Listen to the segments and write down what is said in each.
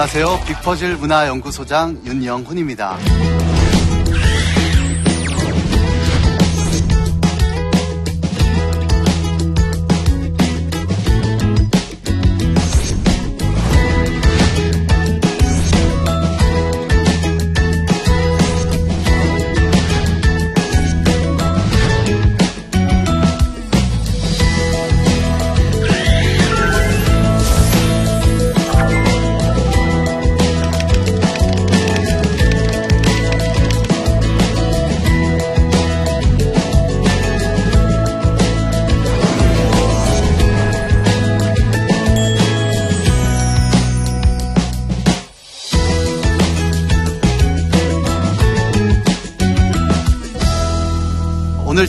안녕하세요. 빅퍼즐 문화연구소장 윤영훈입니다.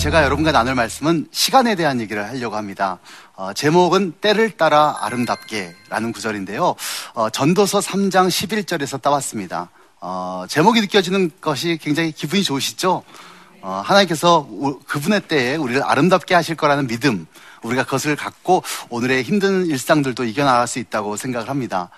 제가 여러분과 나눌 말씀은 시간에 대한 얘기를 하려고 합니다. 어, 제목은 때를 따라 아름답게 라는 구절인데요. 어, 전도서 3장 11절에서 따왔습니다. 어, 제목이 느껴지는 것이 굉장히 기분이 좋으시죠? 어, 하나님께서 우, 그분의 때에 우리를 아름답게 하실 거라는 믿음, 우리가 그것을 갖고 오늘의 힘든 일상들도 이겨나갈 수 있다고 생각을 합니다.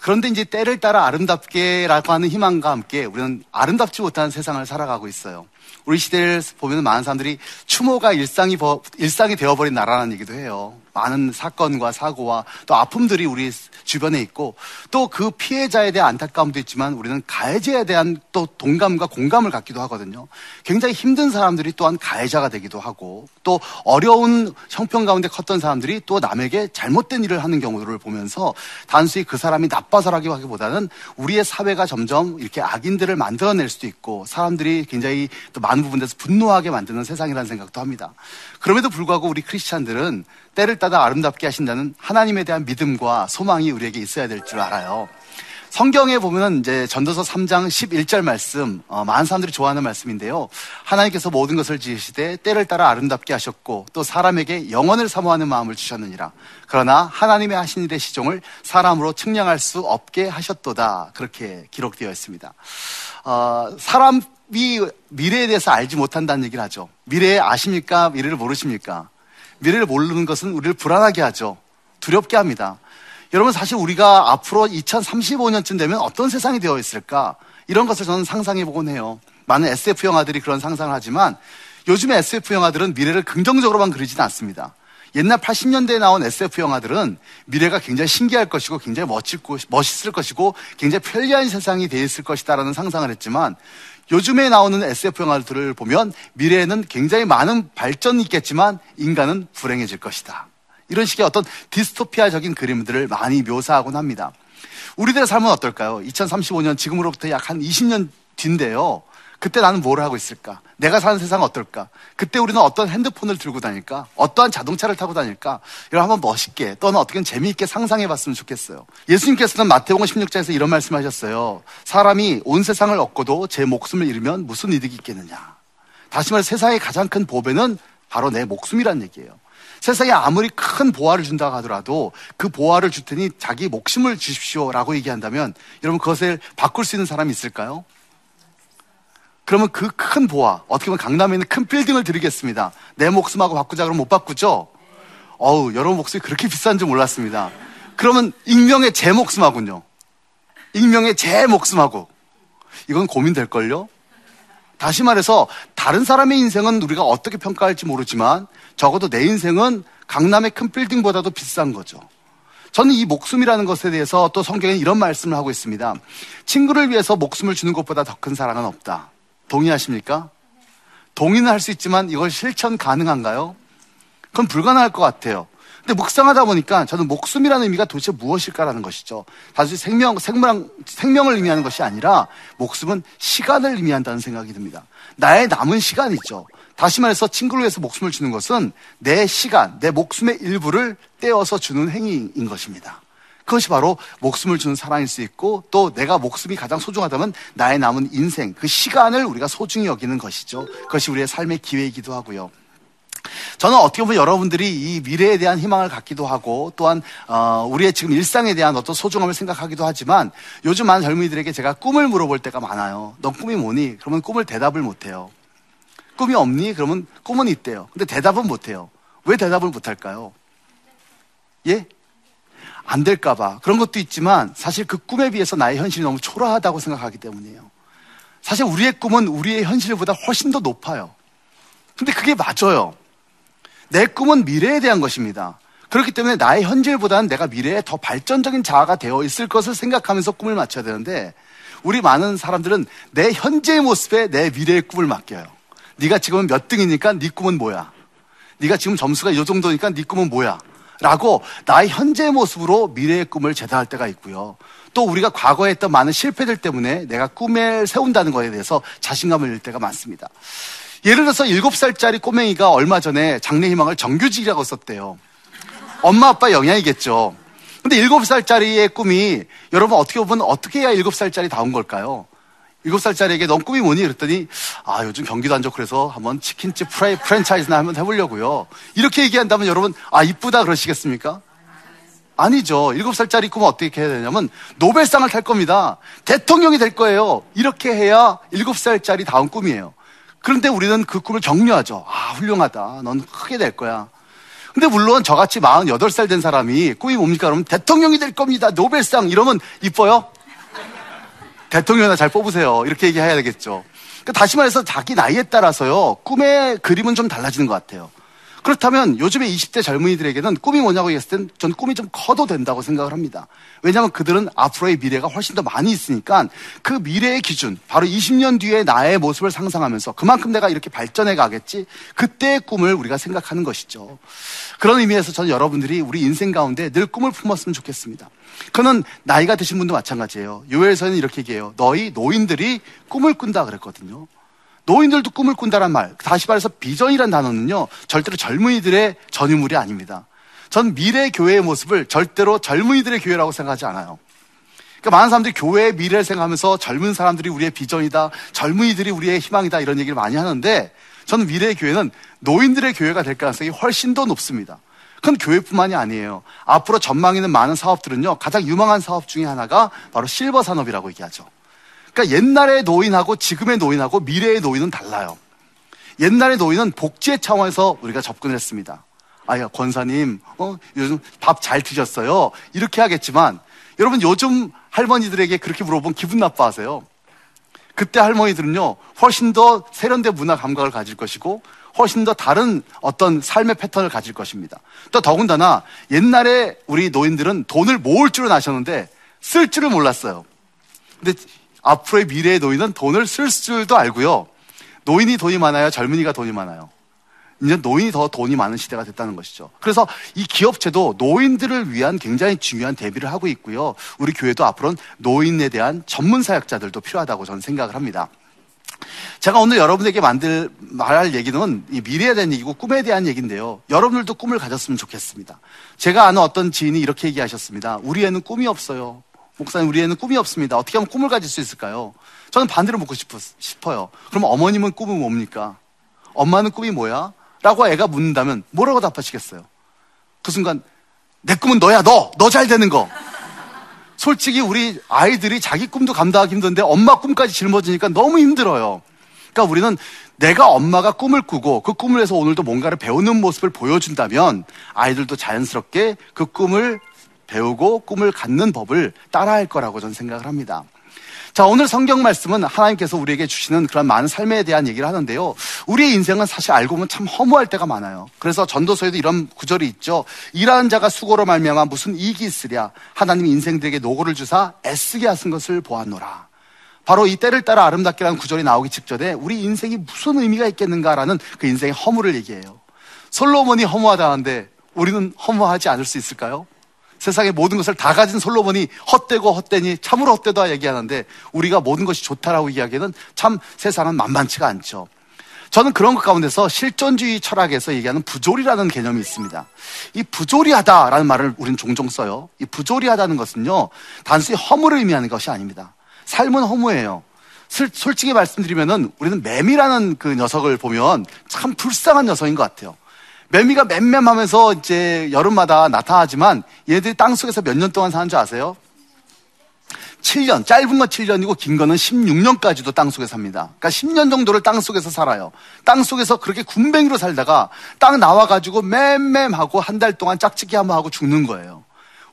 그런데 이제 때를 따라 아름답게라고 하는 희망과 함께 우리는 아름답지 못한 세상을 살아가고 있어요. 우리 시대를 보면 많은 사람들이 추모가 일상이, 일상이 되어버린 나라라는 얘기도 해요. 많은 사건과 사고와 또 아픔들이 우리 주변에 있고 또 그 피해자에 대한 안타까움도 있지만 우리는 가해자에 대한 또 동감과 공감을 갖기도 하거든요. 굉장히 힘든 사람들이 또한 가해자가 되기도 하고 또 어려운 형편 가운데 컸던 사람들이 또 남에게 잘못된 일을 하는 경우를 보면서 단순히 그 사람이 나빠서라기 하기보다는 우리의 사회가 점점 이렇게 악인들을 만들어낼 수도 있고 사람들이 굉장히 또 많은 부분에서 분노하게 만드는 세상이라는 생각도 합니다. 그럼에도 불구하고 우리 크리스찬들은 때를 따라 아름답게 하신다는 하나님에 대한 믿음과 소망이 우리에게 있어야 될 줄 알아요. 성경에 보면 이제 전도서 3장 11절 말씀, 어, 많은 사람들이 좋아하는 말씀인데요. 하나님께서 모든 것을 지으시되 때를 따라 아름답게 하셨고 또 사람에게 영원을 사모하는 마음을 주셨느니라. 그러나 하나님의 하신 일의 시종을 사람으로 측량할 수 없게 하셨도다. 그렇게 기록되어 있습니다. 어, 사람이 미래에 대해서 알지 못한다는 얘기를 하죠. 미래에 아십니까? 미래를 모르십니까? 미래를 모르는 것은 우리를 불안하게 하죠. 두렵게 합니다. 여러분 사실 우리가 앞으로 2035년쯤 되면 어떤 세상이 되어 있을까? 이런 것을 저는 상상해 보곤 해요. 많은 SF 영화들이 그런 상상을 하지만 요즘의 SF 영화들은 미래를 긍정적으로만 그리지는 않습니다. 옛날 80년대에 나온 SF 영화들은 미래가 굉장히 신기할 것이고 굉장히 멋질, 멋있을 것이고 굉장히 편리한 세상이 되어 있을 것이다라는 상상을 했지만 요즘에 나오는 SF 영화들을 보면 미래에는 굉장히 많은 발전이 있겠지만 인간은 불행해질 것이다. 이런 식의 어떤 디스토피아적인 그림들을 많이 묘사하곤 합니다. 우리들의 삶은 어떨까요? 2035년 지금으로부터 약 한 20년 뒤인데요. 그때 나는 뭘 하고 있을까? 내가 사는 세상은 어떨까? 그때 우리는 어떤 핸드폰을 들고 다닐까? 어떠한 자동차를 타고 다닐까? 이걸 한번 멋있게 또는 어떻게든 재미있게 상상해 봤으면 좋겠어요. 예수님께서는 마태복음 16장에서 이런 말씀 하셨어요. 사람이 온 세상을 얻고도 제 목숨을 잃으면 무슨 이득이 있겠느냐? 다시 말해 세상의 가장 큰 보배는 바로 내 목숨이란 얘기예요. 세상에 아무리 큰 보화를 준다고 하더라도 그 보화를 줄 테니 자기 목숨을 주십시오라고 얘기한다면 여러분 그것을 바꿀 수 있는 사람이 있을까요? 그러면 그 큰 보화, 어떻게 보면 강남에 있는 큰 빌딩을 드리겠습니다. 내 목숨하고 바꾸자 그러면 못 바꾸죠? 어우, 여러분 목숨이 그렇게 비싼 줄 몰랐습니다. 그러면 익명의 제 목숨하군요. 익명의 제 목숨하고. 이건 고민될걸요? 다시 말해서 다른 사람의 인생은 우리가 어떻게 평가할지 모르지만 적어도 내 인생은 강남의 큰 빌딩보다도 비싼 거죠. 저는 이 목숨이라는 것에 대해서 또 성경에 이런 말씀을 하고 있습니다. 친구를 위해서 목숨을 주는 것보다 더 큰 사랑은 없다. 동의하십니까? 동의는 할 수 있지만 이걸 실천 가능한가요? 그건 불가능할 것 같아요. 근데 묵상하다 보니까 저는 목숨이라는 의미가 도대체 무엇일까라는 것이죠. 단순히 생명, 생명, 생명을 의미하는 것이 아니라 목숨은 시간을 의미한다는 생각이 듭니다. 나의 남은 시간이죠. 다시 말해서 친구를 위해서 목숨을 주는 것은 내 시간, 내 목숨의 일부를 떼어서 주는 행위인 것입니다. 그것이 바로 목숨을 주는 사랑일 수 있고 또 내가 목숨이 가장 소중하다면 나의 남은 인생, 그 시간을 우리가 소중히 여기는 것이죠. 그것이 우리의 삶의 기회이기도 하고요. 저는 어떻게 보면 여러분들이 이 미래에 대한 희망을 갖기도 하고 또한 어, 우리의 지금 일상에 대한 어떤 소중함을 생각하기도 하지만 요즘 많은 젊은이들에게 제가 꿈을 물어볼 때가 많아요. 너 꿈이 뭐니? 그러면 꿈을 대답을 못해요. 꿈이 없니? 그러면 꿈은 있대요. 근데 대답은 못해요. 왜 대답을 못할까요? 예? 안 될까봐 그런 것도 있지만 사실 그 꿈에 비해서 나의 현실이 너무 초라하다고 생각하기 때문이에요. 사실 우리의 꿈은 우리의 현실보다 훨씬 더 높아요. 근데 그게 맞아요. 내 꿈은 미래에 대한 것입니다. 그렇기 때문에 나의 현실보다는 내가 미래에 더 발전적인 자아가 되어 있을 것을 생각하면서 꿈을 맞춰야 되는데 우리 많은 사람들은 내 현재의 모습에 내 미래의 꿈을 맡겨요. 네가 지금 몇 등이니까 네 꿈은 뭐야? 네가 지금 점수가 이 정도니까 네 꿈은 뭐야? 라고 나의 현재의 모습으로 미래의 꿈을 제다할 때가 있고요. 또 우리가 과거에 했던 많은 실패들 때문에 내가 꿈을 세운다는 것에 대해서 자신감을 잃을 때가 많습니다. 예를 들어서 7살짜리 꼬맹이가 얼마 전에 장래희망을 정규직이라고 썼대요. 엄마 아빠 영향이겠죠. 근데 7살짜리의 꿈이 여러분 어떻게 보면 어떻게 해야 7살짜리 다운 걸까요? 7살짜리에게 넌 꿈이 뭐니? 그랬더니 아 요즘 경기도 안 좋고 그래서 한번 치킨집 프라이, 프랜차이즈나 한번 해보려고요. 이렇게 얘기한다면 여러분 아 이쁘다 그러시겠습니까? 아니죠. 7살짜리 꿈은 어떻게 해야 되냐면 노벨상을 탈 겁니다. 대통령이 될 거예요. 이렇게 해야 7살짜리 다운 꿈이에요. 그런데 우리는 그 꿈을 격려하죠. 아 훌륭하다. 넌 크게 될 거야. 근데 물론 저같이 48살 된 사람이 꿈이 뭡니까? 그러면 대통령이 될 겁니다. 노벨상 이러면 이뻐요? 대통령이나 잘 뽑으세요. 이렇게 얘기해야 되겠죠. 그러니까 다시 말해서 자기 나이에 따라서요, 꿈의 그림은 좀 달라지는 것 같아요. 그렇다면 요즘에 20대 젊은이들에게는 꿈이 뭐냐고 얘기했을 땐 전 꿈이 좀 커도 된다고 생각을 합니다. 왜냐하면 그들은 앞으로의 미래가 훨씬 더 많이 있으니까 그 미래의 기준, 바로 20년 뒤에 나의 모습을 상상하면서 그만큼 내가 이렇게 발전해 가겠지, 그때의 꿈을 우리가 생각하는 것이죠. 그런 의미에서 저는 여러분들이 우리 인생 가운데 늘 꿈을 품었으면 좋겠습니다. 그는 나이가 드신 분도 마찬가지예요. 요엘서는 이렇게 얘기해요. 너희 노인들이 꿈을 꾼다 그랬거든요. 노인들도 꿈을 꾼다란 말, 다시 말해서 비전이란 단어는요, 절대로 젊은이들의 전유물이 아닙니다. 전 미래 교회의 모습을 절대로 젊은이들의 교회라고 생각하지 않아요. 그러니까 많은 사람들이 교회의 미래를 생각하면서 젊은 사람들이 우리의 비전이다, 젊은이들이 우리의 희망이다 이런 얘기를 많이 하는데 저는 미래의 교회는 노인들의 교회가 될 가능성이 훨씬 더 높습니다. 그건 교회뿐만이 아니에요. 앞으로 전망 있는 많은 사업들은요, 가장 유망한 사업 중에 하나가 바로 실버 산업이라고 얘기하죠. 그러니까 옛날의 노인하고 지금의 노인하고 미래의 노인은 달라요. 옛날의 노인은 복지의 차원에서 우리가 접근을 했습니다. 아야 권사님, 어, 요즘 밥 잘 드셨어요? 이렇게 하겠지만 여러분 요즘 할머니들에게 그렇게 물어보면 기분 나빠하세요. 그때 할머니들은요 훨씬 더 세련된 문화 감각을 가질 것이고 훨씬 더 다른 어떤 삶의 패턴을 가질 것입니다. 또 더군다나 옛날에 우리 노인들은 돈을 모을 줄은 아셨는데 쓸 줄을 몰랐어요. 근데 앞으로의 미래의 노인은 돈을 쓸 줄도 알고요. 노인이 돈이 많아요? 젊은이가 돈이 많아요? 이제 노인이 더 돈이 많은 시대가 됐다는 것이죠. 그래서 이 기업체도 노인들을 위한 굉장히 중요한 대비를 하고 있고요. 우리 교회도 앞으로는 노인에 대한 전문 사역자들도 필요하다고 저는 생각을 합니다. 제가 오늘 여러분에게 만들 말할 얘기는 이 미래에 대한 얘기고 꿈에 대한 얘기인데요. 여러분들도 꿈을 가졌으면 좋겠습니다. 제가 아는 어떤 지인이 이렇게 얘기하셨습니다. 우리 애는 꿈이 없어요. 목사님, 우리 애는 꿈이 없습니다. 어떻게 하면 꿈을 가질 수 있을까요? 저는 반대로 묻고 싶어요. 그럼 어머님은 꿈은 뭡니까? 엄마는 꿈이 뭐야? 라고 애가 묻는다면 뭐라고 답하시겠어요? 그 순간 내 꿈은 너야 너! 너 잘 되는 거! 솔직히 우리 아이들이 자기 꿈도 감당하기 힘든데 엄마 꿈까지 짊어지니까 너무 힘들어요. 그러니까 우리는 내가 엄마가 꿈을 꾸고 그 꿈을 해서 오늘도 뭔가를 배우는 모습을 보여준다면 아이들도 자연스럽게 그 꿈을 배우고 꿈을 갖는 법을 따라할 거라고 저는 생각을 합니다. 자, 오늘 성경 말씀은 하나님께서 우리에게 주시는 그런 많은 삶에 대한 얘기를 하는데요. 우리의 인생은 사실 알고 보면 참 허무할 때가 많아요. 그래서 전도서에도 이런 구절이 있죠. 일하는 자가 수고로 말미암아 무슨 이익이 있으랴. 하나님이 인생들에게 노고를 주사 애쓰게 하신 것을 보았노라. 바로 이 때를 따라 아름답게라는 구절이 나오기 직전에 우리 인생이 무슨 의미가 있겠는가라는 그 인생의 허무를 얘기해요. 솔로몬이 허무하다는데 우리는 허무하지 않을 수 있을까요? 세상의 모든 것을 다 가진 솔로몬이 헛되고 헛되니 참으로 헛되다 얘기하는데 우리가 모든 것이 좋다라고 이야기하는 참 세상은 만만치가 않죠. 저는 그런 것 가운데서 실존주의 철학에서 얘기하는 부조리라는 개념이 있습니다. 이 부조리하다라는 말을 우리는 종종 써요. 이 부조리하다는 것은요, 단순히 허물을 의미하는 것이 아닙니다. 삶은 허무해요. 솔직히 말씀드리면은 우리는 매미라는 그 녀석을 보면 참 불쌍한 녀석인 것 같아요. 매미가 맴맴하면서 이제 여름마다 나타나지만 얘들이 땅 속에서 몇 년 동안 사는 줄 아세요? 7년, 짧은 건 7년이고 긴 거는 16년까지도 땅 속에 삽니다. 그러니까 10년 정도를 땅 속에서 살아요. 땅 속에서 그렇게 군뱅이로 살다가 땅 나와가지고 맴맴하고 한 달 동안 짝짓기 한번 하고 죽는 거예요.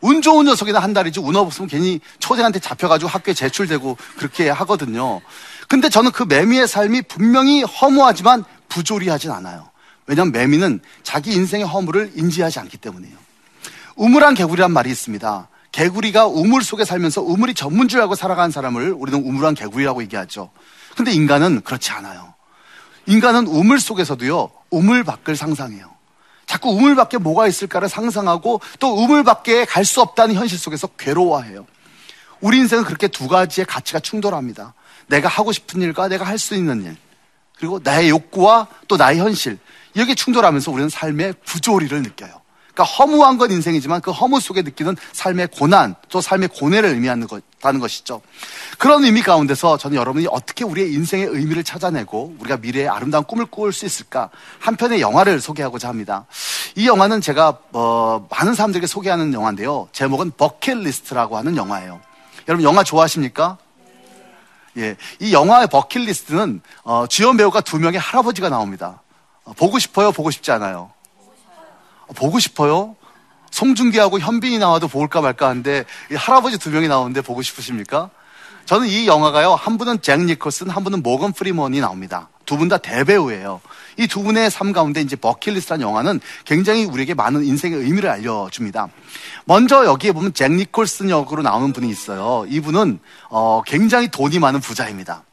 운 좋은 녀석이나 한 달이지 운 없으면 괜히 초생한테 잡혀가지고 학교에 제출되고 그렇게 하거든요. 근데 저는 그 매미의 삶이 분명히 허무하지만 부조리하진 않아요. 왜냐하면 매미는 자기 인생의 허물을 인지하지 않기 때문이에요. 우물한 개구리란 말이 있습니다. 개구리가 우물 속에 살면서 우물이 전문 줄 알고 살아가는 사람을 우리는 우물한 개구리라고 얘기하죠. 근데 인간은 그렇지 않아요. 인간은 우물 속에서도요, 우물 밖을 상상해요. 자꾸 우물 밖에 뭐가 있을까를 상상하고 또 우물 밖에 갈 수 없다는 현실 속에서 괴로워해요. 우리 인생은 그렇게 두 가지의 가치가 충돌합니다. 내가 하고 싶은 일과 내가 할 수 있는 일. 그리고 나의 욕구와 또 나의 현실. 여기에 충돌하면서 우리는 삶의 부조리를 느껴요. 그러니까 허무한 건 인생이지만 그 허무 속에 느끼는 삶의 고난, 또 삶의 고뇌를 의미하는 것 다는 것이죠. 그런 의미 가운데서 저는 여러분이 어떻게 우리의 인생의 의미를 찾아내고 우리가 미래의 아름다운 꿈을 꾸을 수 있을까 한 편의 영화를 소개하고자 합니다. 이 영화는 제가 어, 많은 사람들에게 소개하는 영화인데요. 제목은 버킷리스트라고 하는 영화예요. 여러분 영화 좋아하십니까? 예, 이 영화의 버킷리스트는 어, 주연 배우가 두 명의 할아버지가 나옵니다. 어, 보고 싶어요? 보고 싶지 않아요? 어, 보고 싶어요? 송중기하고 현빈이 나와도 볼까 말까 하는데 할아버지 두 명이 나오는데 보고 싶으십니까? 저는 이 영화가요 한 분은 잭 니콜슨, 한 분은 모건 프리먼이 나옵니다. 두 분 다 대배우예요. 이 두 분의 삶 가운데 이제 버킷리스트라는 영화는 굉장히 우리에게 많은 인생의 의미를 알려줍니다. 먼저 여기에 보면 잭 니콜슨 역으로 나오는 분이 있어요. 이분은 어, 굉장히 돈이 많은 부자입니다.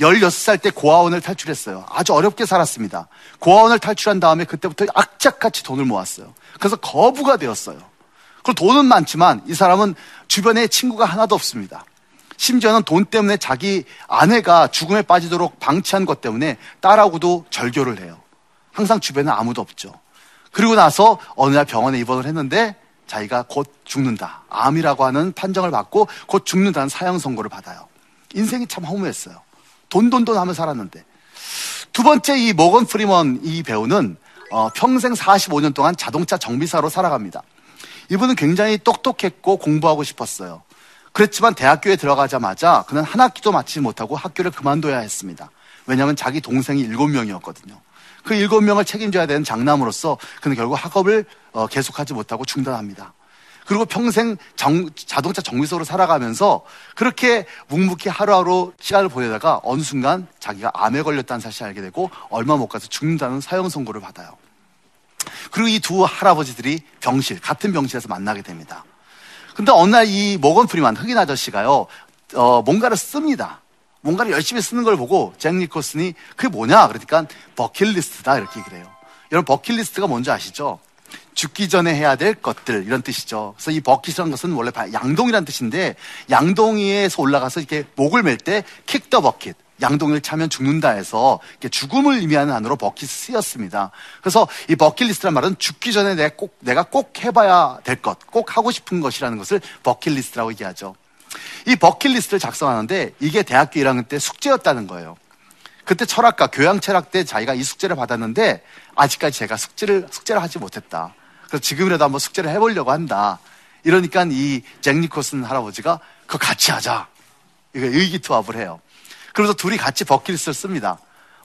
16살 때 고아원을 탈출했어요. 아주 어렵게 살았습니다. 고아원을 탈출한 다음에 그때부터 악착같이 돈을 모았어요. 그래서 거부가 되었어요. 그리고 돈은 많지만 이 사람은 주변에 친구가 하나도 없습니다. 심지어는 돈 때문에 자기 아내가 죽음에 빠지도록 방치한 것 때문에 딸하고도 절교를 해요. 항상 주변에 아무도 없죠. 그리고 나서 어느 날 병원에 입원을 했는데 자기가 곧 죽는다. 암이라고 하는 판정을 받고 곧 죽는다는 사형 선고를 받아요. 인생이 참 허무했어요. 돈돈돈 하며 살았는데. 두 번째 이 모건 프리먼 이 배우는 어, 평생 45년 동안 자동차 정비사로 살아갑니다. 이분은 굉장히 똑똑했고 공부하고 싶었어요. 그렇지만 대학교에 들어가자마자 그는 한 학기도 마치지 못하고 학교를 그만둬야 했습니다. 왜냐하면 자기 동생이 일곱 명이었거든요. 그 일곱 명을 책임져야 되는 장남으로서 그는 결국 학업을 어, 계속하지 못하고 중단합니다. 그리고 평생 정, 자동차 정비소로 살아가면서 그렇게 묵묵히 하루하루 시간을 보내다가 어느 순간 자기가 암에 걸렸다는 사실을 알게 되고 얼마 못 가서 죽는다는 사형 선고를 받아요. 그리고 이 두 할아버지들이 병실, 같은 병실에서 만나게 됩니다. 근데 어느 날 이 모건 프리만 흑인 아저씨가요, 어, 뭔가를 씁니다. 뭔가를 열심히 쓰는 걸 보고 잭 니콜슨이 그게 뭐냐? 그러니까 버킷리스트다 이렇게 해요. 여러분 버킷리스트가 뭔지 아시죠? 죽기 전에 해야 될 것들 이런 뜻이죠. 그래서 이 버킷이라는 것은 원래 양동이라는 뜻인데 양동이에서 올라가서 이렇게 목을 맬 때 킥 더 버킷 양동이를 차면 죽는다 해서 죽음을 의미하는 단어로 버킷이 쓰였습니다. 그래서 이 버킷리스트란 말은 죽기 전에 내가 꼭, 내가 꼭 해봐야 될 것, 꼭 하고 싶은 것이라는 것을 버킷리스트라고 얘기하죠. 이 버킷리스트를 작성하는데 이게 대학교 1학년 때 숙제였다는 거예요. 그때 철학과 교양 철학 때 자기가 이 숙제를 받았는데 아직까지 제가 숙제를 숙제를 하지 못했다. 그래서 지금이라도 한번 숙제를 해보려고 한다. 이러니까 이 잭 니콜슨 할아버지가 그거 같이 하자. 이거 의기투합을 해요. 그래서 둘이 같이 버킷리스트를 씁니다.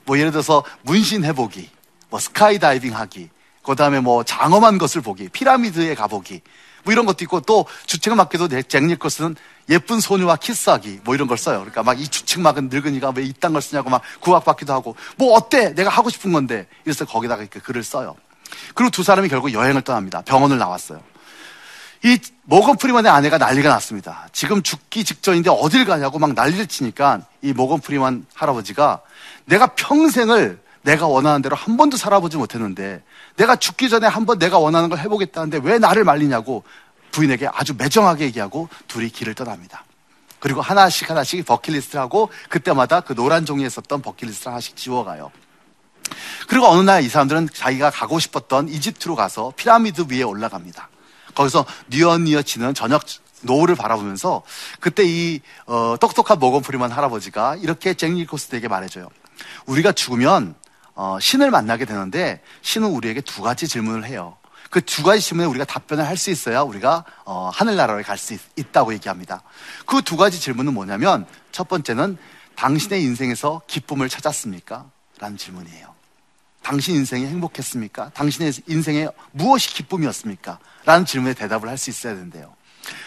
뭐 예를 들어서 문신 해보기, 뭐 스카이 다이빙 하기, 그 다음에 뭐 장엄한 것을 보기, 피라미드에 가보기, 뭐 이런 것도 있고 또 주책맞기도 잭 니콜슨은 예쁜 소녀와 키스하기 뭐 이런 걸 써요. 그러니까 막 이 주책맞은 늙은이가 왜 이딴 걸 쓰냐고 막 구박받기도 하고 뭐 어때? 내가 하고 싶은 건데 이래서 거기다가 이렇게 글을 써요. 그리고 두 사람이 결국 여행을 떠납니다. 병원을 나왔어요. 이 모건 프리만의 아내가 난리가 났습니다. 지금 죽기 직전인데 어딜 가냐고 막 난리를 치니까 이 모건 프리만 할아버지가 내가 평생을 내가 원하는 대로 한 번도 살아보지 못했는데 내가 죽기 전에 한 번 내가 원하는 걸 해보겠다는데 왜 나를 말리냐고 부인에게 아주 매정하게 얘기하고 둘이 길을 떠납니다. 그리고 하나씩 하나씩 버킷리스트를 하고 그때마다 그 노란 종이에 썼던 버킷리스트를 하나씩 지워가요. 그리고 어느 날 이 사람들은 자기가 가고 싶었던 이집트로 가서 피라미드 위에 올라갑니다. 거기서 뉘엿뉘엿 지는 저녁 노을을 바라보면서 그때 이 어, 똑똑한 모건 프리만 할아버지가 이렇게 잭 니콜슨에게 말해줘요. 우리가 죽으면 어, 신을 만나게 되는데 신은 우리에게 두 가지 질문을 해요. 그 두 가지 질문에 우리가 답변을 할 수 있어야 우리가 어, 하늘나라에 갈수 있다고 얘기합니다. 그 두 가지 질문은 뭐냐면 첫 번째는 당신의 인생에서 기쁨을 찾았습니까? 라는 질문이에요. 당신 인생이 행복했습니까? 당신의 인생에 무엇이 기쁨이었습니까? 라는 질문에 대답을 할 수 있어야 되는데요.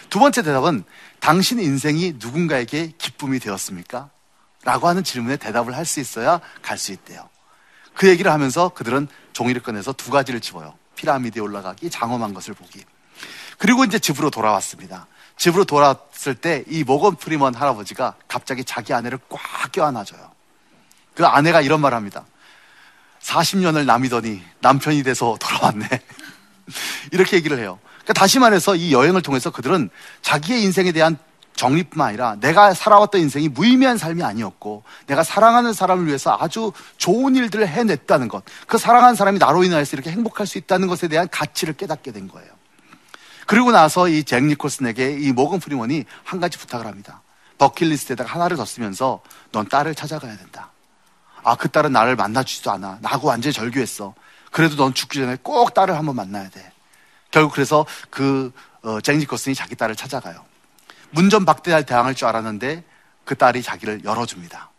두 번째 대답은 당신 인생이 누군가에게 기쁨이 되었습니까? 라고 하는 질문에 대답을 할 수 있어야 갈 수 있대요. 그 얘기를 하면서 그들은 종이를 꺼내서 두 가지를 지워요. 피라미드에 올라가기, 장엄한 것을 보기. 그리고 이제 집으로 돌아왔습니다. 집으로 돌아왔을 때 이 모건 프리먼 할아버지가 갑자기 자기 아내를 꽉 껴안아줘요. 그 아내가 이런 말 합니다. 40년을 남이더니 남편이 돼서 돌아왔네. 이렇게 얘기를 해요. 그러니까 다시 말해서 이 여행을 통해서 그들은 자기의 인생에 대한 정리뿐만 아니라 내가 살아왔던 인생이 무의미한 삶이 아니었고 내가 사랑하는 사람을 위해서 아주 좋은 일들을 해냈다는 것. 그 사랑하는 사람이 나로 인하여서 이렇게 행복할 수 있다는 것에 대한 가치를 깨닫게 된 거예요. 그리고 나서 이 잭 니콜슨에게 이 모건 프리먼이 한 가지 부탁을 합니다. 버킷리스트에다가 하나를 더 쓰면서 넌 딸을 찾아가야 된다. 아, 그 딸은 나를 만나주지도 않아. 나하고 완전히 절교했어. 그래도 넌 죽기 전에 꼭 딸을 한번 만나야 돼. 결국 그래서 그 어, 잭 니콜슨이 자기 딸을 찾아가요. 문전박대할 대항할 줄 알았는데 그 딸이 자기를 열어줍니다.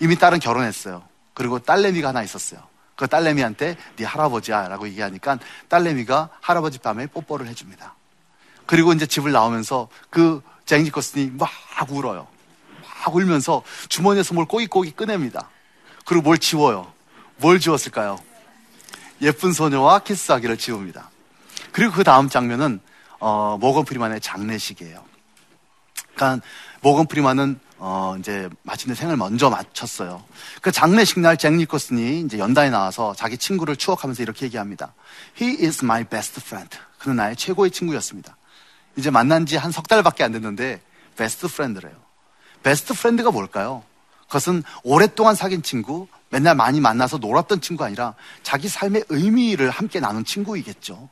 이미 딸은 결혼했어요. 그리고 딸내미가 하나 있었어요. 그 딸내미한테 네 할아버지야 라고 얘기하니까 딸내미가 할아버지 밤에 뽀뽀를 해줍니다. 그리고 이제 집을 나오면서 그 잭 니커슨이 막 울어요. 막 울면서 주머니에서 뭘 꼬깃꼬깃 꺼냅니다. 그리고 뭘 지워요. 뭘 지웠을까요? 예쁜 소녀와 키스하기를 지웁니다. 그리고 그 다음 장면은 어, 모건 프리만의 장례식이에요. 그러니까 모건 프리만은 어, 이제 마침내 생을 먼저 마쳤어요. 그 장례식 날 잭 니콜슨이 이제 연단에 나와서 자기 친구를 추억하면서 이렇게 얘기합니다. He is my best friend. 그는 나의 최고의 친구였습니다. 이제 만난 지 한 석 달밖에 안 됐는데 best friend래요. best friend가 뭘까요? 그것은 오랫동안 사귄 친구, 맨날 많이 만나서 놀았던 친구 아니라 자기 삶의 의미를 함께 나눈 친구이겠죠.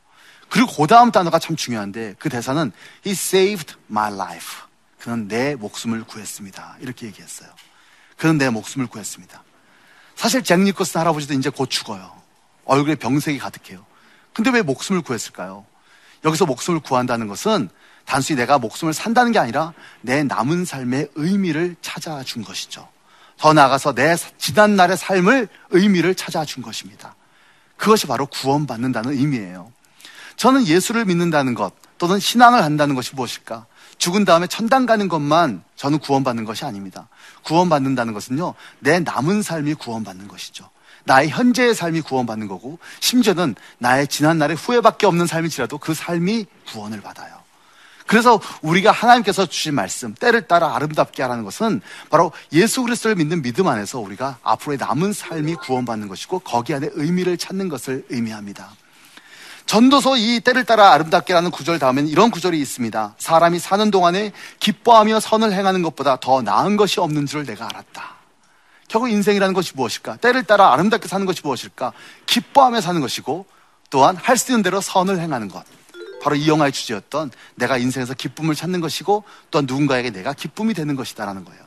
그리고 그 다음 단어가 참 중요한데 그 대사는 He saved my life. 그는 내 목숨을 구했습니다. 이렇게 얘기했어요. 그는 내 목숨을 구했습니다. 사실 잭 니콜슨 할아버지도 이제 곧 죽어요. 얼굴에 병색이 가득해요. 근데 왜 목숨을 구했을까요? 여기서 목숨을 구한다는 것은 단순히 내가 목숨을 산다는 게 아니라 내 남은 삶의 의미를 찾아준 것이죠. 더 나아가서 내 지난날의 삶을 의미를 찾아준 것입니다. 그것이 바로 구원받는다는 의미예요. 저는 예수를 믿는다는 것 또는 신앙을 한다는 것이 무엇일까? 죽은 다음에 천당 가는 것만 저는 구원받는 것이 아닙니다. 구원받는다는 것은요, 내 남은 삶이 구원받는 것이죠. 나의 현재의 삶이 구원받는 거고, 심지어는 나의 지난날의 후회밖에 없는 삶이지라도 그 삶이 구원을 받아요. 그래서 우리가 하나님께서 주신 말씀, 때를 따라 아름답게 하라는 것은 바로 예수 그리스도를 믿는 믿음 안에서 우리가 앞으로의 남은 삶이 구원받는 것이고 거기 안에 의미를 찾는 것을 의미합니다. 전도서 이 때를 따라 아름답게라는 구절 다음엔 이런 구절이 있습니다. 사람이 사는 동안에 기뻐하며 선을 행하는 것보다 더 나은 것이 없는 줄을 내가 알았다. 결국 인생이라는 것이 무엇일까? 때를 따라 아름답게 사는 것이 무엇일까? 기뻐하며 사는 것이고 또한 할 수 있는 대로 선을 행하는 것. 바로 이 영화의 주제였던 내가 인생에서 기쁨을 찾는 것이고 또한 누군가에게 내가 기쁨이 되는 것이다라는 거예요.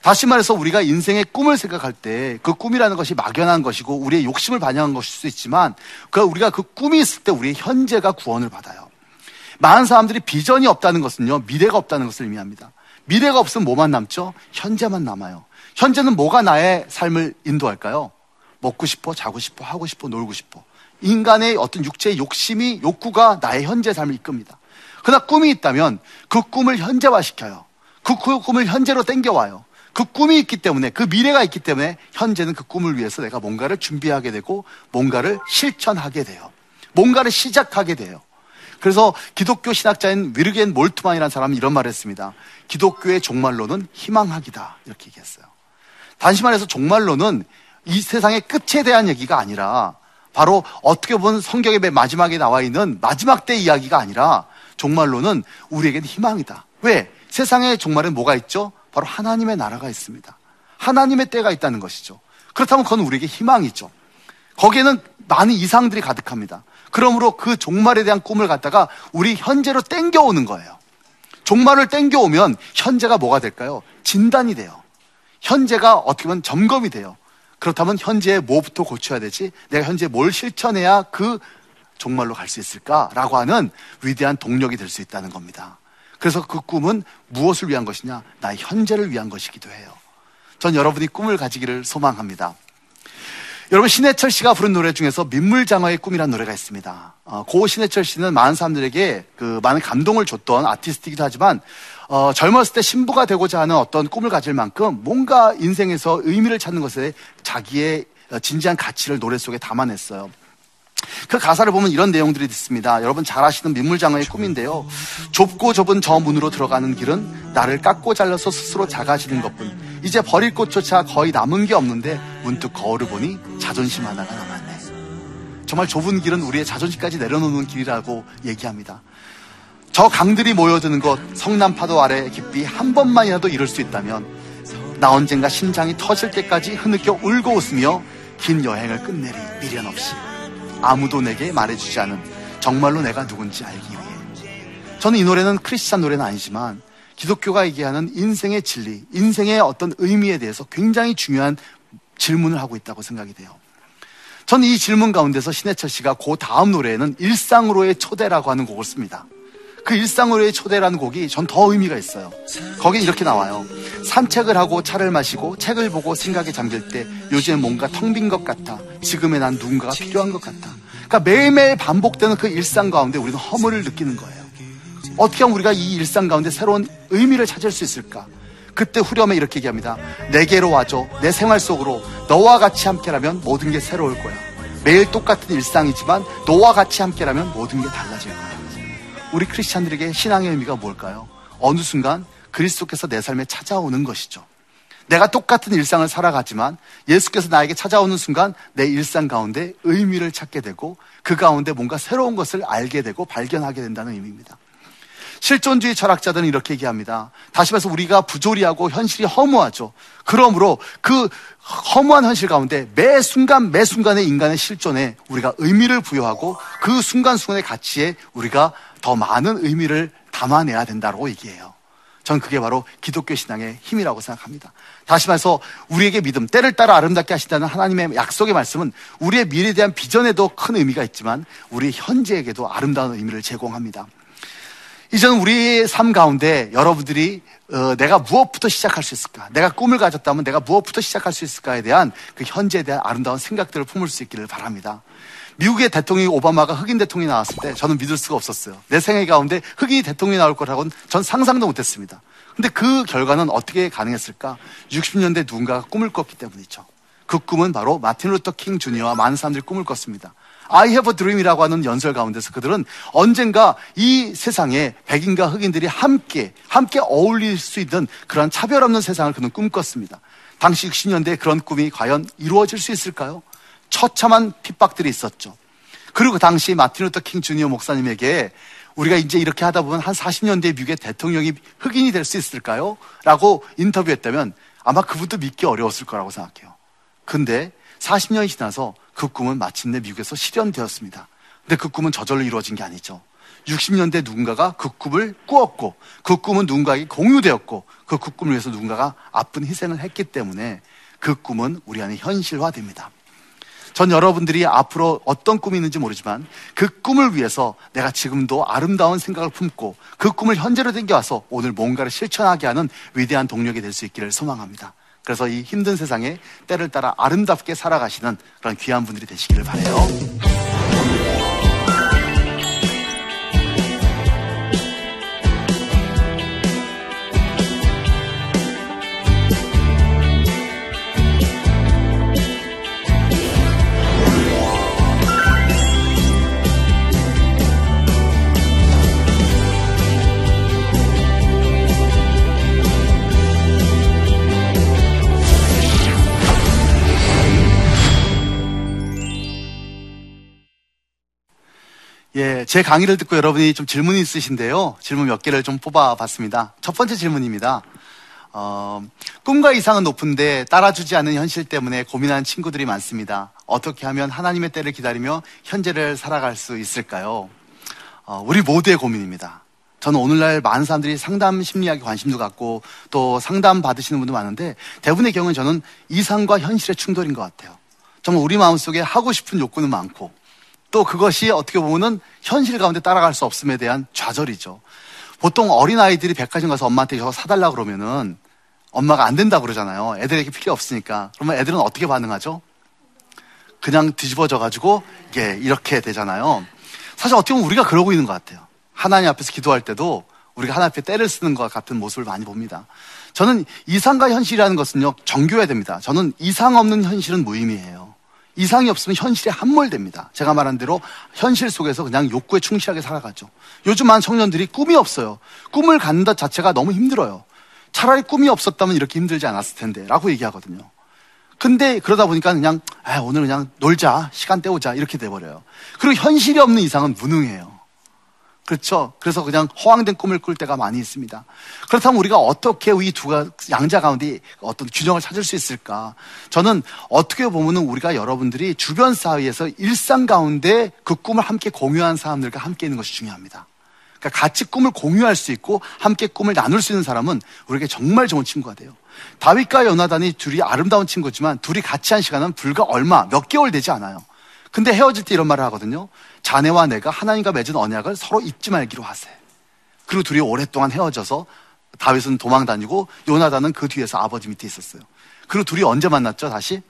다시 말해서 우리가 인생의 꿈을 생각할 때 그 꿈이라는 것이 막연한 것이고 우리의 욕심을 반영한 것일 수 있지만 그 우리가 그 꿈이 있을 때 우리의 현재가 구원을 받아요. 많은 사람들이 비전이 없다는 것은요 미래가 없다는 것을 의미합니다. 미래가 없으면 뭐만 남죠? 현재만 남아요. 현재는 뭐가 나의 삶을 인도할까요? 먹고 싶어, 자고 싶어, 하고 싶어, 놀고 싶어. 인간의 어떤 육체의 욕심이, 욕구가 나의 현재 삶을 이끕니다. 그러나 꿈이 있다면 그 꿈을 현재화시켜요. 그 꿈을 현재로 땡겨와요. 그 꿈이 있기 때문에 그 미래가 있기 때문에 현재는 그 꿈을 위해서 내가 뭔가를 준비하게 되고 뭔가를 실천하게 돼요. 뭔가를 시작하게 돼요. 그래서 기독교 신학자인 위르겐 몰트만이라는 사람은 이런 말을 했습니다. 기독교의 종말로는 희망하기다. 이렇게 얘기했어요. 단시 말해서 종말로는 이 세상의 끝에 대한 얘기가 아니라 바로 어떻게 보면 성경의 맨 마지막에 나와 있는 마지막 때 이야기가 아니라 종말로는 우리에게는 희망이다. 왜? 세상의 종말은 뭐가 있죠? 바로 하나님의 나라가 있습니다. 하나님의 때가 있다는 것이죠. 그렇다면 그건 우리에게 희망이죠. 거기에는 많은 이상들이 가득합니다. 그러므로 그 종말에 대한 꿈을 갖다가 우리 현재로 땡겨오는 거예요. 종말을 땡겨오면 현재가 뭐가 될까요? 진단이 돼요. 현재가 어떻게 보면 점검이 돼요. 그렇다면 현재에 뭐부터 고쳐야 되지? 내가 현재 뭘 실천해야 그 종말로 갈 수 있을까라고 하는 위대한 동력이 될 수 있다는 겁니다. 그래서 그 꿈은 무엇을 위한 것이냐? 나의 현재를 위한 것이기도 해요. 전 여러분이 꿈을 가지기를 소망합니다. 여러분 신해철 씨가 부른 노래 중에서 민물장어의 꿈이라는 노래가 있습니다. 어, 고 신해철 씨는 많은 사람들에게 그 많은 감동을 줬던 아티스트이기도 하지만 어, 젊었을 때 신부가 되고자 하는 어떤 꿈을 가질 만큼 뭔가 인생에서 의미를 찾는 것에 자기의 진지한 가치를 노래 속에 담아냈어요. 그 가사를 보면 이런 내용들이 있습니다. 여러분 잘 아시는 민물장어의 꿈인데요. 좁고 좁은 저 문으로 들어가는 길은 나를 깎고 잘라서 스스로 작아지는 것뿐. 이제 버릴 곳조차 거의 남은 게 없는데 문득 거울을 보니 자존심 하나가 남았네. 정말 좁은 길은 우리의 자존심까지 내려놓는 길이라고 얘기합니다. 저 강들이 모여드는 곳 성남 파도 아래 깊이 한 번만이라도 이룰 수 있다면 나 언젠가 심장이 터질 때까지 흐느껴 울고 웃으며 긴 여행을 끝내리 미련 없이 아무도 내게 말해주지 않은 정말로 내가 누군지 알기 위해. 저는 이 노래는 크리스찬 노래는 아니지만 기독교가 얘기하는 인생의 진리, 인생의 어떤 의미에 대해서 굉장히 중요한 질문을 하고 있다고 생각이 돼요. 저는 이 질문 가운데서 신해철 씨가 그 다음 노래에는 일상으로의 초대라고 하는 곡을 씁니다. 그 일상으로의 초대라는 곡이 전 더 의미가 있어요. 거긴 이렇게 나와요. 산책을 하고 차를 마시고 책을 보고 생각에 잠길 때 요즘 뭔가 텅 빈 것 같아. 지금의 난 누군가가 필요한 것 같아. 그러니까 매일매일 반복되는 그 일상 가운데 우리는 허물을 느끼는 거예요. 어떻게 하면 우리가 이 일상 가운데 새로운 의미를 찾을 수 있을까? 그때 후렴에 이렇게 얘기합니다. 내게로 와줘. 내 생활 속으로 너와 같이 함께라면 모든 게 새로울 거야. 매일 똑같은 일상이지만 너와 같이 함께라면 모든 게 달라질 거야. 우리 크리스찬들에게 신앙의 의미가 뭘까요? 어느 순간 그리스도께서 내 삶에 찾아오는 것이죠. 내가 똑같은 일상을 살아가지만 예수께서 나에게 찾아오는 순간 내 일상 가운데 의미를 찾게 되고 그 가운데 뭔가 새로운 것을 알게 되고 발견하게 된다는 의미입니다. 실존주의 철학자들은 이렇게 얘기합니다. 다시 말해서 우리가 부조리하고 현실이 허무하죠. 그러므로 그 허무한 현실 가운데 매 순간 매 순간의 인간의 실존에 우리가 의미를 부여하고 그 순간순간의 가치에 우리가 더 많은 의미를 담아내야 된다고 얘기해요. 전 그게 바로 기독교 신앙의 힘이라고 생각합니다. 다시 말해서 우리에게 믿음, 때를 따라 아름답게 하신다는 하나님의 약속의 말씀은 우리의 미래에 대한 비전에도 큰 의미가 있지만 우리 현재에게도 아름다운 의미를 제공합니다. 이제는 우리의 삶 가운데 여러분들이 어, 내가 무엇부터 시작할 수 있을까? 내가 꿈을 가졌다면 내가 무엇부터 시작할 수 있을까에 대한 그 현재에 대한 아름다운 생각들을 품을 수 있기를 바랍니다. 미국의 대통령이 오바마가 흑인 대통령이 나왔을 때 저는 믿을 수가 없었어요. 내 생애 가운데 흑인이 대통령이 나올 거라고는 전 상상도 못했습니다. 근데 그 결과는 어떻게 가능했을까? 60년대 누군가가 꿈을 꿨기 때문이죠. 그 꿈은 바로 마틴 루터 킹 주니어와 많은 사람들이 꿈을 꿨습니다. I have a dream이라고 하는 연설 가운데서 그들은 언젠가 이 세상에 백인과 흑인들이 함께, 함께 어울릴 수 있는 그런 차별 없는 세상을 그는 꿈꿨습니다. 당시 60년대에 그런 꿈이 과연 이루어질 수 있을까요? 처참한 핍박들이 있었죠. 그리고 당시 마틴 루터 킹 주니어 목사님에게 우리가 이제 이렇게 하다 보면 한 40년 뒤에 미국의 대통령이 흑인이 될 수 있을까요? 라고 인터뷰했다면 아마 그분도 믿기 어려웠을 거라고 생각해요. 근데 40년이 지나서 그 꿈은 마침내 미국에서 실현되었습니다. 근데 그 꿈은 저절로 이루어진 게 아니죠. 60년대 누군가가 그 꿈을 꾸었고 그 꿈은 누군가에게 공유되었고 그 꿈을 위해서 누군가가 아픈 희생을 했기 때문에 그 꿈은 우리 안에 현실화됩니다. 전 여러분들이 앞으로 어떤 꿈이 있는지 모르지만 그 꿈을 위해서 내가 지금도 아름다운 생각을 품고 그 꿈을 현재로 댕겨와서 오늘 뭔가를 실천하게 하는 위대한 동력이 될 수 있기를 소망합니다. 그래서 이 힘든 세상에 때를 따라 아름답게 살아가시는 그런 귀한 분들이 되시기를 바래요. 예, 제 강의를 듣고 여러분이 좀 질문이 있으신데요. 질문 몇 개를 좀 뽑아봤습니다. 첫 번째 질문입니다. 어, 꿈과 이상은 높은데 따라주지 않는 현실 때문에 고민하는 친구들이 많습니다. 어떻게 하면 하나님의 때를 기다리며 현재를 살아갈 수 있을까요? 어, 우리 모두의 고민입니다. 저는 오늘날 많은 사람들이 상담 심리학에 관심도 갖고 또 상담 받으시는 분도 많은데 대부분의 경우는 저는 이상과 현실의 충돌인 것 같아요. 정말 우리 마음속에 하고 싶은 욕구는 많고 또 그것이 어떻게 보면은 현실 가운데 따라갈 수 없음에 대한 좌절이죠. 보통 어린아이들이 백화점 가서 엄마한테 이거 사달라 그러면은 엄마가 안 된다 그러잖아요. 애들에게 필요 없으니까. 그러면 애들은 어떻게 반응하죠? 그냥 뒤집어져 가지고 이게 이렇게 되잖아요. 사실 어떻게 보면 우리가 그러고 있는 것 같아요. 하나님 앞에서 기도할 때도 우리가 하나님 앞에 때를 쓰는 것 같은 모습을 많이 봅니다. 저는 이상과 현실이라는 것은요, 정교해야 됩니다. 저는 이상 없는 현실은 무의미해요. 이상이 없으면 현실에 함몰됩니다. 제가 말한 대로 현실 속에서 그냥 욕구에 충실하게 살아가죠. 요즘 많은 청년들이 꿈이 없어요. 꿈을 갖는 것 자체가 너무 힘들어요. 차라리 꿈이 없었다면 이렇게 힘들지 않았을 텐데 라고 얘기하거든요. 근데 그러다 보니까 그냥 아, 오늘 그냥 놀자 시간 때우자 이렇게 돼버려요. 그리고 현실이 없는 이상은 무능해요. 그렇죠. 그래서 그냥 허황된 꿈을 꿀 때가 많이 있습니다. 그렇다면 우리가 어떻게 이 두 양자 가운데 어떤 균형을 찾을 수 있을까? 저는 어떻게 보면은 우리가 여러분들이 주변 사회에서 일상 가운데 그 꿈을 함께 공유한 사람들과 함께 있는 것이 중요합니다. 그러니까 같이 꿈을 공유할 수 있고 함께 꿈을 나눌 수 있는 사람은 우리에게 정말 좋은 친구가 돼요. 다윗과 요나단이 둘이 아름다운 친구지만 둘이 같이 한 시간은 불과 얼마, 몇 개월 되지 않아요. 근데 헤어질 때 이런 말을 하거든요. 자네와 내가 하나님과 맺은 언약을 서로 잊지 말기로 하세. 그리고 둘이 오랫동안 헤어져서 다윗은 도망 다니고 요나단은 그 뒤에서 아버지 밑에 있었어요. 그리고 둘이 언제 만났죠? 다시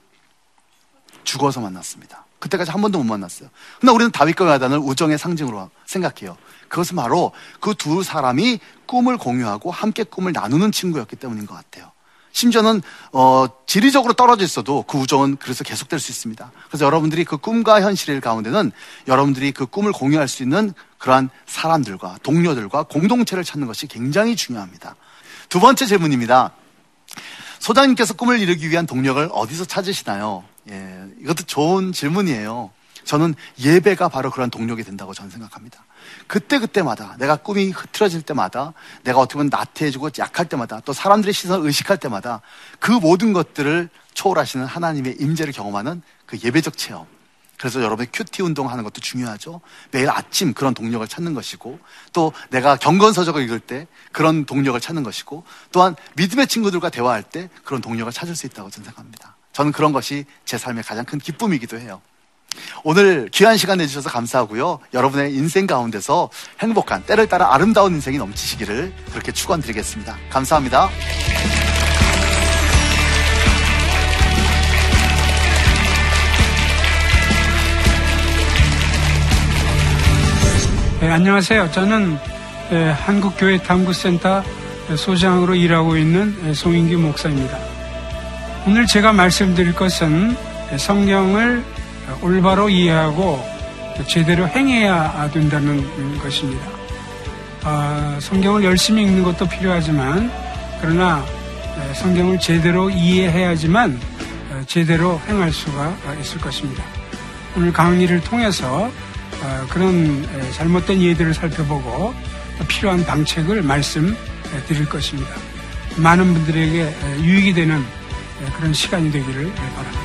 죽어서 만났습니다. 그때까지 한 번도 못 만났어요. 근데 우리는 다윗과 요나단을 우정의 상징으로 생각해요. 그것은 바로 그 두 사람이 꿈을 공유하고 함께 꿈을 나누는 친구였기 때문인 것 같아요. 심지어는 어, 지리적으로 떨어져 있어도 그 우정은 그래서 계속될 수 있습니다. 그래서 여러분들이 그 꿈과 현실 가운데는 여러분들이 그 꿈을 공유할 수 있는 그러한 사람들과 동료들과 공동체를 찾는 것이 굉장히 중요합니다. 두 번째 질문입니다. 소장님께서 꿈을 이루기 위한 동력을 어디서 찾으시나요? 예, 이것도 좋은 질문이에요. 저는 예배가 바로 그런 동력이 된다고 저는 생각합니다. 그때그때마다 내가 꿈이 흐트러질 때마다 내가 어떻게 보면 나태해지고 약할 때마다 또 사람들의 시선을 의식할 때마다 그 모든 것들을 초월하시는 하나님의 임재를 경험하는 그 예배적 체험. 그래서 여러분의 큐티 운동하는 것도 중요하죠. 매일 아침 그런 동력을 찾는 것이고 또 내가 경건서적을 읽을 때 그런 동력을 찾는 것이고 또한 믿음의 친구들과 대화할 때 그런 동력을 찾을 수 있다고 저는 생각합니다. 저는 그런 것이 제 삶의 가장 큰 기쁨이기도 해요. 오늘 귀한 시간 내주셔서 감사하고요. 여러분의 인생 가운데서 행복한 때를 따라 아름다운 인생이 넘치시기를 그렇게 축원드리겠습니다. 감사합니다. 네, 안녕하세요. 저는 네, 한국교회 탐구센터 소장으로 일하고 있는 네, 송인규 목사입니다. 오늘 제가 말씀드릴 것은 성경을 올바로 이해하고 제대로 행해야 된다는 것입니다. 아, 성경을 열심히 읽는 것도 필요하지만 그러나 성경을 제대로 이해해야지만 제대로 행할 수가 있을 것입니다. 오늘 강의를 통해서 아, 그런 잘못된 이해들을 살펴보고 필요한 방책을 말씀드릴 것입니다. 많은 분들에게 유익이 되는 그런 시간이 되기를 바랍니다.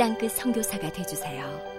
땅끝 성교사가 되주세요